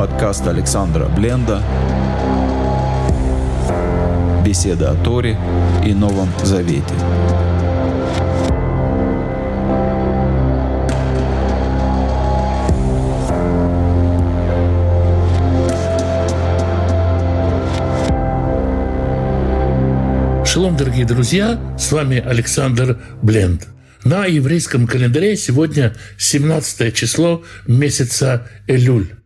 Подкаст Александра Бленда. Беседа о Торе и Новом Завете. Шалом, дорогие друзья, с вами Александр Бленд. На еврейском календаре сегодня 17 число месяца Элюль.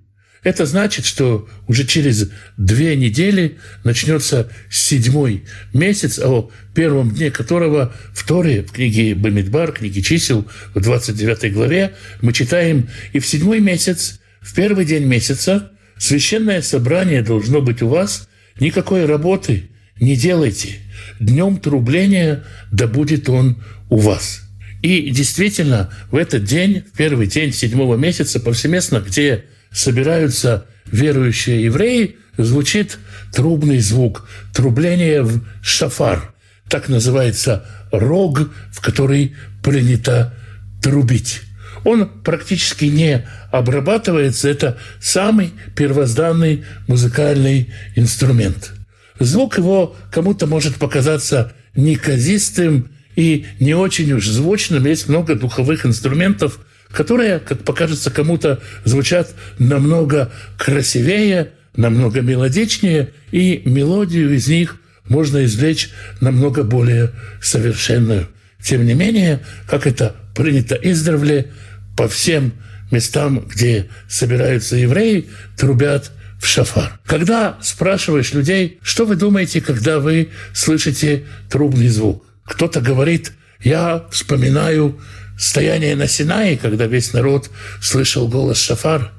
Это значит, что уже через две недели начнется седьмой месяц, о первом дне которого в Торе, в книге Бамидбар, книге чисел, в 29 главе, мы читаем, и в седьмой месяц, в первый день месяца, священное собрание должно быть у вас, никакой работы не делайте – днем трубления, да будет он у вас. И действительно, в этот день, в первый день седьмого месяца, повсеместно, где собираются верующие евреи, звучит трубный звук, трубление в шафар. Так называется рог, в который принято трубить. Он практически не обрабатывается, это самый первозданный музыкальный инструмент – Звук его кому-то может показаться неказистым и не очень уж звучным. Есть много духовых инструментов, которые, как покажется кому-то, звучат намного красивее, намного мелодичнее, и мелодию из них можно извлечь намного более совершенную. Тем не менее, как это принято издревле, по всем местам, где собираются евреи, трубят в шафар. Когда спрашиваешь людей, что вы думаете, когда вы слышите трубный звук? Кто-то говорит, я вспоминаю стояние на Синае, когда весь народ слышал голос шафар.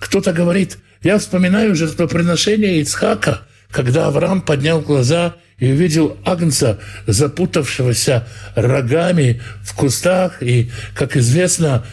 Кто-то говорит, я вспоминаю жертвоприношение Ицхака, когда Авраам поднял глаза и увидел Агнца, запутавшегося рогами в кустах. И, как известно,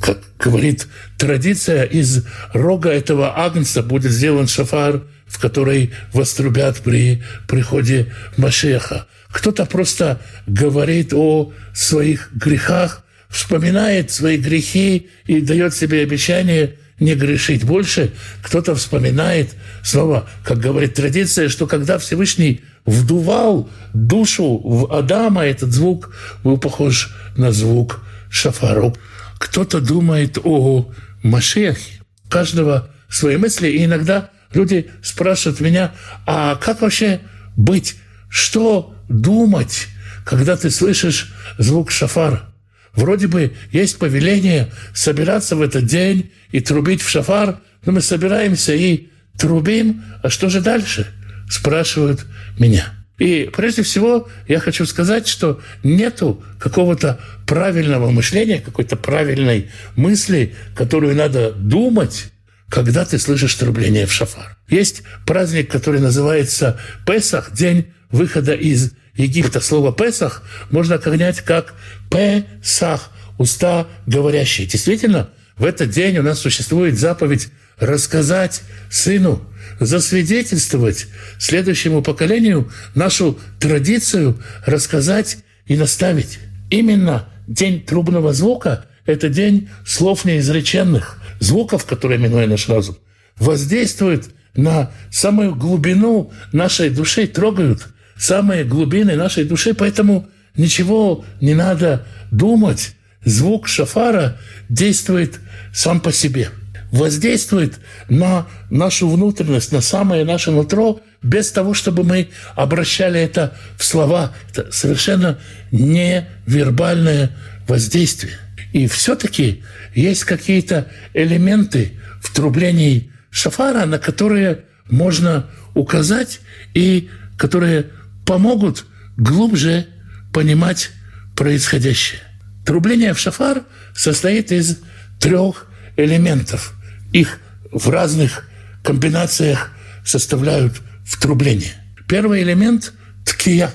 как говорит традиция, из рога этого агнца будет сделан шафар, в который вострубят при приходе Машеха. Кто-то просто говорит о своих грехах, вспоминает свои грехи и дает себе обещание не грешить больше. Кто-то вспоминает, снова, как говорит традиция, что когда Всевышний вдувал душу в Адама, этот звук был похож на звук шафару. Кто-то думает о Машехе. Каждого свои мысли. И иногда люди спрашивают меня, а как вообще быть? Что думать, когда ты слышишь звук шафара? Вроде бы есть повеление собираться в этот день и трубить в шафар, но мы собираемся и трубим, а что же дальше? Спрашивают меня. И прежде всего я хочу сказать, что нету какого-то правильного мышления, какой-то правильной мысли, которую надо думать, когда ты слышишь трубление в шафар. Есть праздник, который называется Песах, день выхода из Египта. Слово Песах можно понять как Песах, уста говорящие. Действительно, в этот день у нас существует заповедь рассказать сыну засвидетельствовать следующему поколению нашу традицию рассказать и наставить. Именно день трубного звука – это день слов неизреченных, звуков, которые, минуя наш разум, воздействуют на самую глубину нашей души, трогают самые глубины нашей души, поэтому ничего не надо думать. Звук шафара действует сам по себе – воздействует на нашу внутренность, на самое наше нутро, без того, чтобы мы обращали это в слова. Это совершенно невербальное воздействие. И все-таки есть какие-то элементы в трублении шафара, на которые можно указать и которые помогут глубже понимать происходящее. Трубление в шафар состоит из трех элементов – их в разных комбинациях составляют в трубление. Первый элемент – ткия.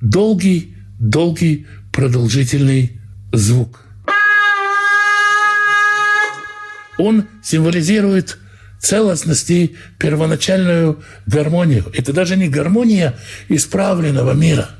Долгий, долгий, продолжительный звук. Он символизирует целостность и первоначальную гармонию. Это даже не гармония исправленного мира.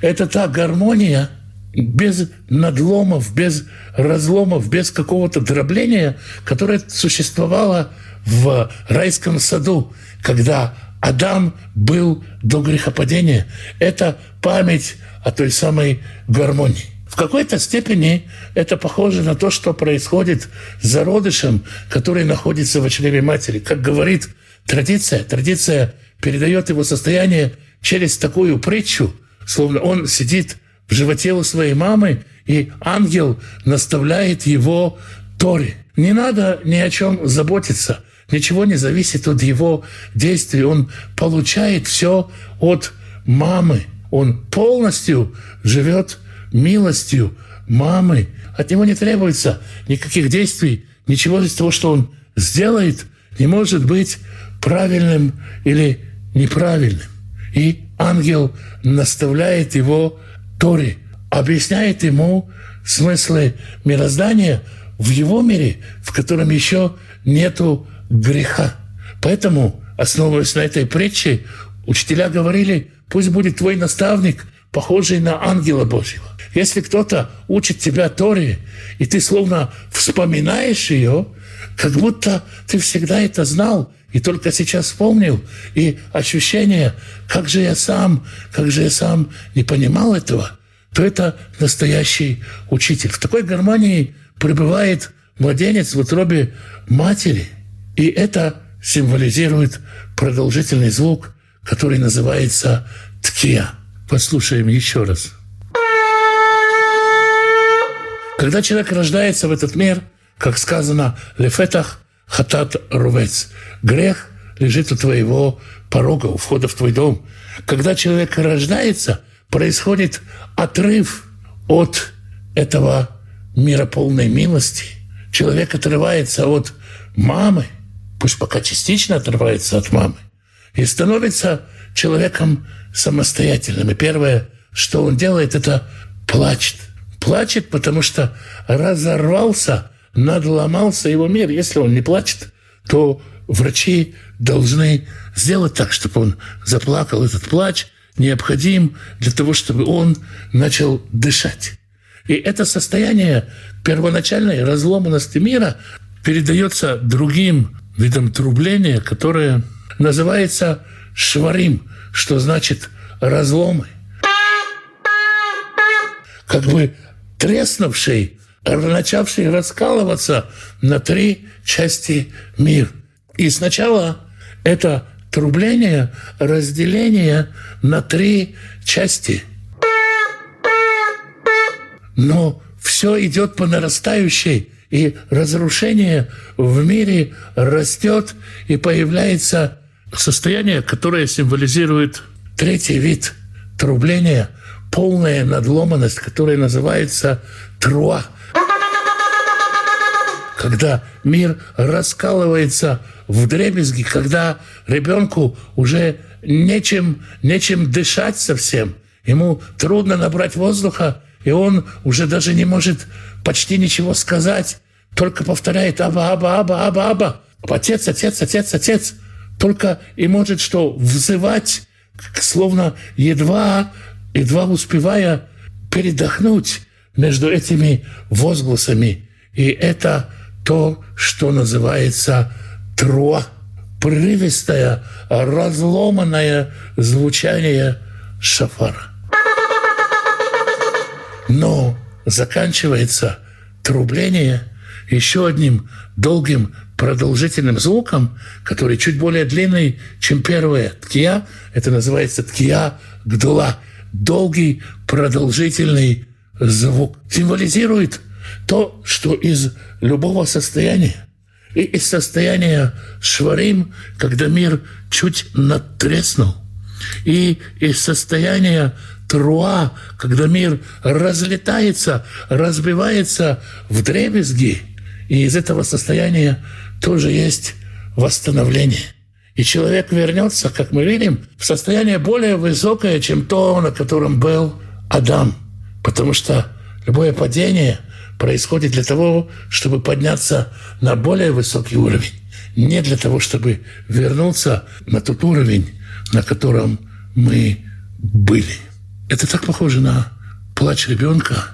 Это та гармония – без надломов, без разломов, без какого-то дробления, которое существовало в райском саду, когда Адам был до грехопадения. Это память о той самой гармонии. В какой-то степени это похоже на то, что происходит с зародышем, который находится в чреве матери. Как говорит традиция, традиция передает его состояние через такую притчу, словно он сидит в животе у своей мамы, и ангел наставляет его Торе. Не надо ни о чем заботиться. Ничего не зависит от его действий. Он получает все от мамы. Он полностью живет милостью мамы. От него не требуется никаких действий. Ничего из того, что он сделает, не может быть правильным или неправильным. И ангел наставляет его Торе, объясняет ему смыслы мироздания в его мире, в котором еще нету греха. Поэтому, основываясь на этой притче, учителя говорили, пусть будет твой наставник, похожий на ангела Божьего. Если кто-то учит тебя Торе, и ты словно вспоминаешь ее, как будто ты всегда это знал, и только сейчас вспомнил, и ощущение, как же я сам, как же я сам не понимал этого, то это настоящий учитель. В такой гармонии пребывает младенец в утробе матери, и это символизирует продолжительный звук, который называется ткия. Послушаем еще раз. Когда человек рождается в этот мир, как сказано, «Лефетах хатат рувец» – грех лежит у твоего порога, у входа в твой дом. Когда человек рождается, происходит отрыв от этого мира полной милости. Человек отрывается от мамы, пусть пока частично отрывается от мамы, и становится человеком самостоятельным. И первое, что он делает, это плачет. Плачет, потому что разорвался, надломался его мир. Если он не плачет, то врачи должны сделать так, чтобы он заплакал. Этот плач необходим для того, чтобы он начал дышать. И это состояние первоначальной разломанности мира передается другим видом трубления, которое называется шварим, что значит разломы. Как бы треснувший, начавший раскалываться на три части мир. И сначала это трубление, разделение на три части. Но все идет по нарастающей, и разрушение в мире растет, и появляется состояние, которое символизирует третий вид трубления, полная надломанность, которая называется труа. Когда мир раскалывается в дребезги, когда ребенку уже нечем, нечем дышать совсем, ему трудно набрать воздуха, и он уже даже не может почти ничего сказать, только повторяет «аба, аба, аба, аба, аба». Отец, отец, отец, отец. Только и может что взывать, словно едва, едва успевая передохнуть между этими возгласами. И это то, что называется труа, прерывистое, разломанное звучание шафара. Но заканчивается трубление еще одним долгим продолжительным звуком, который чуть более длинный, чем первое ткия. Это называется ткия гдула. Долгий, продолжительный звук. Символизирует то, что из любого состояния и из состояния шварим, когда мир чуть надтреснул, и из состояния труа, когда мир разлетается, разбивается в дребезги, и из этого состояния тоже есть восстановление. И человек вернется, как мы видим, в состояние более высокое, чем то, на котором был Адам. Потому что любое падение происходит для того, чтобы подняться на более высокий уровень. Не для того, чтобы вернуться на тот уровень, на котором мы были. Это так похоже на плач ребенка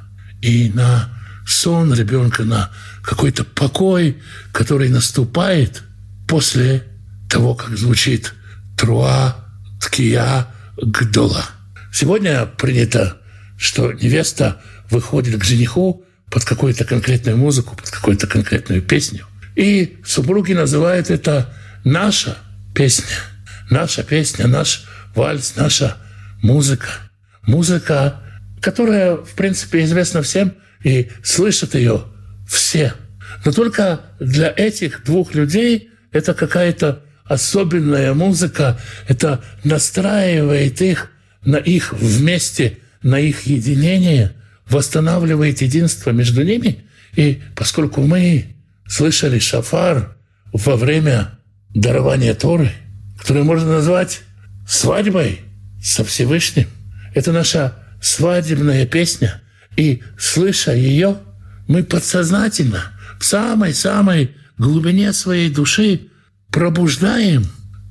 и на сон ребенка, на какой-то покой, который наступает, после того, как звучит Труа Ткия Гдола. Сегодня принято, что невеста выходит к жениху под какую-то конкретную музыку, под какую-то конкретную песню. И супруги называют это «наша песня». Наша песня, наш вальс, наша музыка. Музыка, которая, в принципе, известна всем, и слышат ее все. Но только для этих двух людей это какая-то особенная музыка, это настраивает их на их вместе, на их единение, восстанавливает единство между ними. И поскольку мы слышали шафар во время дарования Торы, которое можно назвать свадьбой со Всевышним, это наша свадебная песня. И слыша ее, мы подсознательно, в самой-самой глубине своей души пробуждаем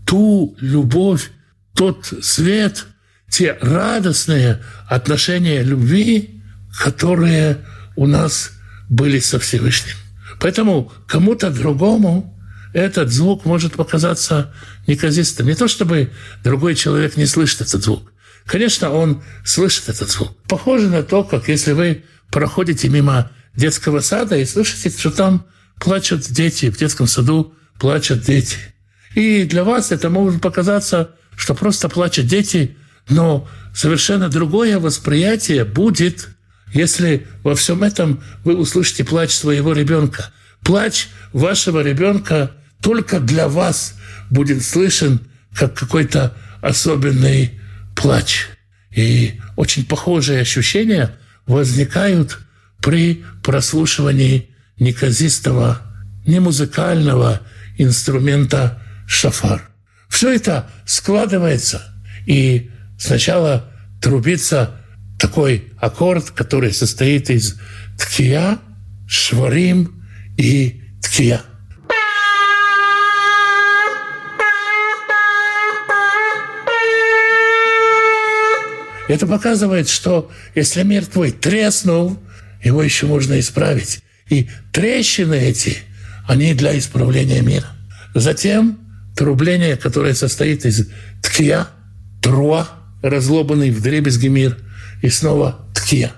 ту любовь, тот свет, те радостные отношения любви, которые у нас были со Всевышним. Поэтому кому-то другому этот звук может показаться неказистым. Не то чтобы другой человек не слышит этот звук. Конечно, он слышит этот звук. Похоже на то, как если вы проходите мимо детского сада и слышите, что там плачут дети, в детском саду плачут дети. И для вас это может показаться, что просто плачут дети, но совершенно другое восприятие будет, если во всем этом вы услышите плач своего ребенка. Плач вашего ребенка только для вас будет слышен как какой-то особенный плач. И очень похожие ощущения возникают при прослушивании неказистого, немузыкального инструмента шафар. Все это складывается, и сначала трубится такой аккорд, который состоит из ткия, шварим и ткия. Это показывает, что если мир твой треснул, его еще можно исправить. И трещины эти, они для исправления мира. Затем трубление, которое состоит из ткия, труа, разлобанный в дребезги мир, и снова ткия.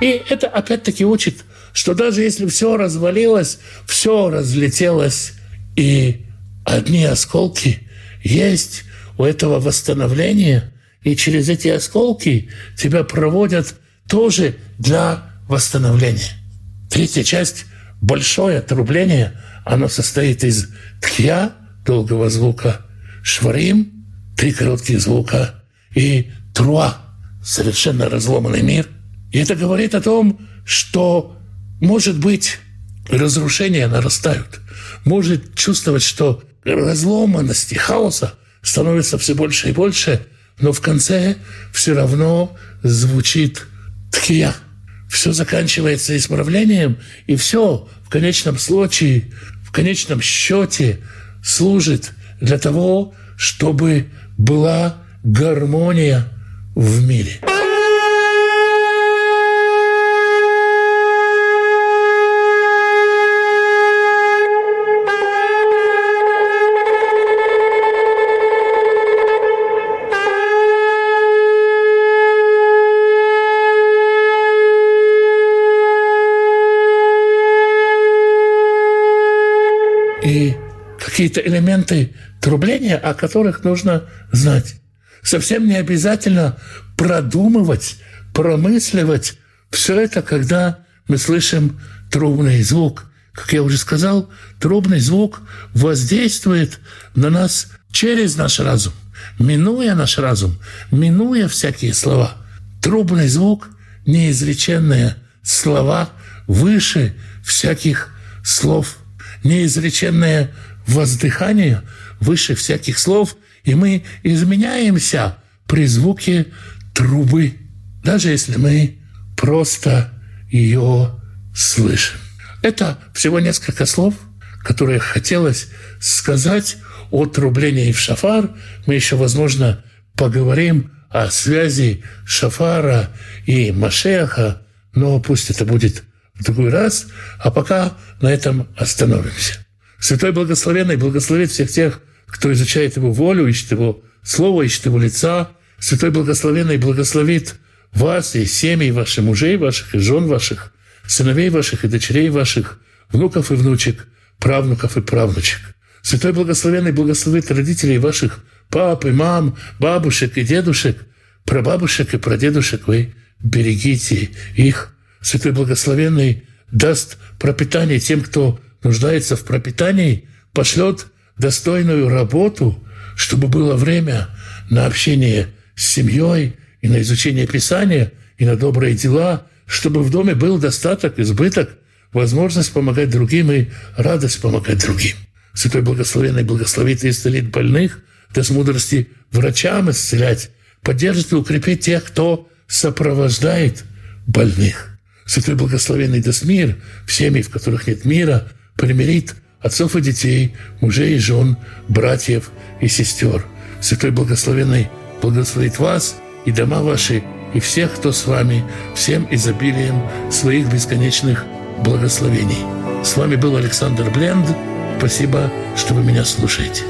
И это опять-таки учит, что даже если все развалилось, все разлетелось и одни осколки есть у этого восстановления, и через эти осколки тебя проводят тоже для восстановления. Третья часть – большое отрубление, оно состоит из тхья, долгого звука, шварим, три коротких звука, и труа, совершенно разломанный мир. И это говорит о том, что, может быть, разрушения нарастают – может чувствовать, что разломанности, хаоса становится все больше и больше, но в конце все равно звучит тхия. Все заканчивается исправлением, и все в конечном случае, в конечном счете служит для того, чтобы была гармония в мире. Какие-то элементы трубления, о которых нужно знать. Совсем не обязательно продумывать, промысливать все это, когда мы слышим трубный звук. Как я уже сказал, трубный звук воздействует на нас через наш разум, минуя наш разум, минуя всякие слова. Трубный звук – неизреченные слова выше всяких слов, неизреченные воздыхание выше всяких слов, и мы изменяемся при звуке трубы, даже если мы просто ее слышим. Это всего несколько слов, которые хотелось сказать о трублении в шафар. Мы еще, возможно, поговорим о связи шафара и Машеха, но пусть это будет в другой раз, а пока на этом остановимся. Святой Благословенный благословит всех тех, кто изучает Его волю, ищет Его Слово, ищет Его лица. Святой Благословенный благословит вас и семьи ваших мужей ваших и жен ваших, сыновей ваших и дочерей ваших, внуков и внучек, правнуков и правнучек. Святой Благословенный благословит родителей ваших, пап и мам, бабушек и дедушек, прабабушек и прадедушек. Вы берегите их. Святой Благословенный даст пропитание тем, кто нуждается в пропитании, пошлет достойную работу, чтобы было время на общение с семьей и на изучение Писания, и на добрые дела, чтобы в доме был достаток, избыток, возможность помогать другим и радость помогать другим. Святой Благословенный благословит и исцелит больных, даст мудрости врачам исцелять, поддержит и укрепит тех, кто сопровождает больных. Святой Благословенный даст мир в семьи, в которых нет мира, примирит отцов и детей, мужей и жен, братьев и сестер. Святой Благословенный благословит вас и дома ваши, и всех, кто с вами, всем изобилием своих бесконечных благословений. С вами был Александр Бленд. Спасибо, что вы меня слушаете.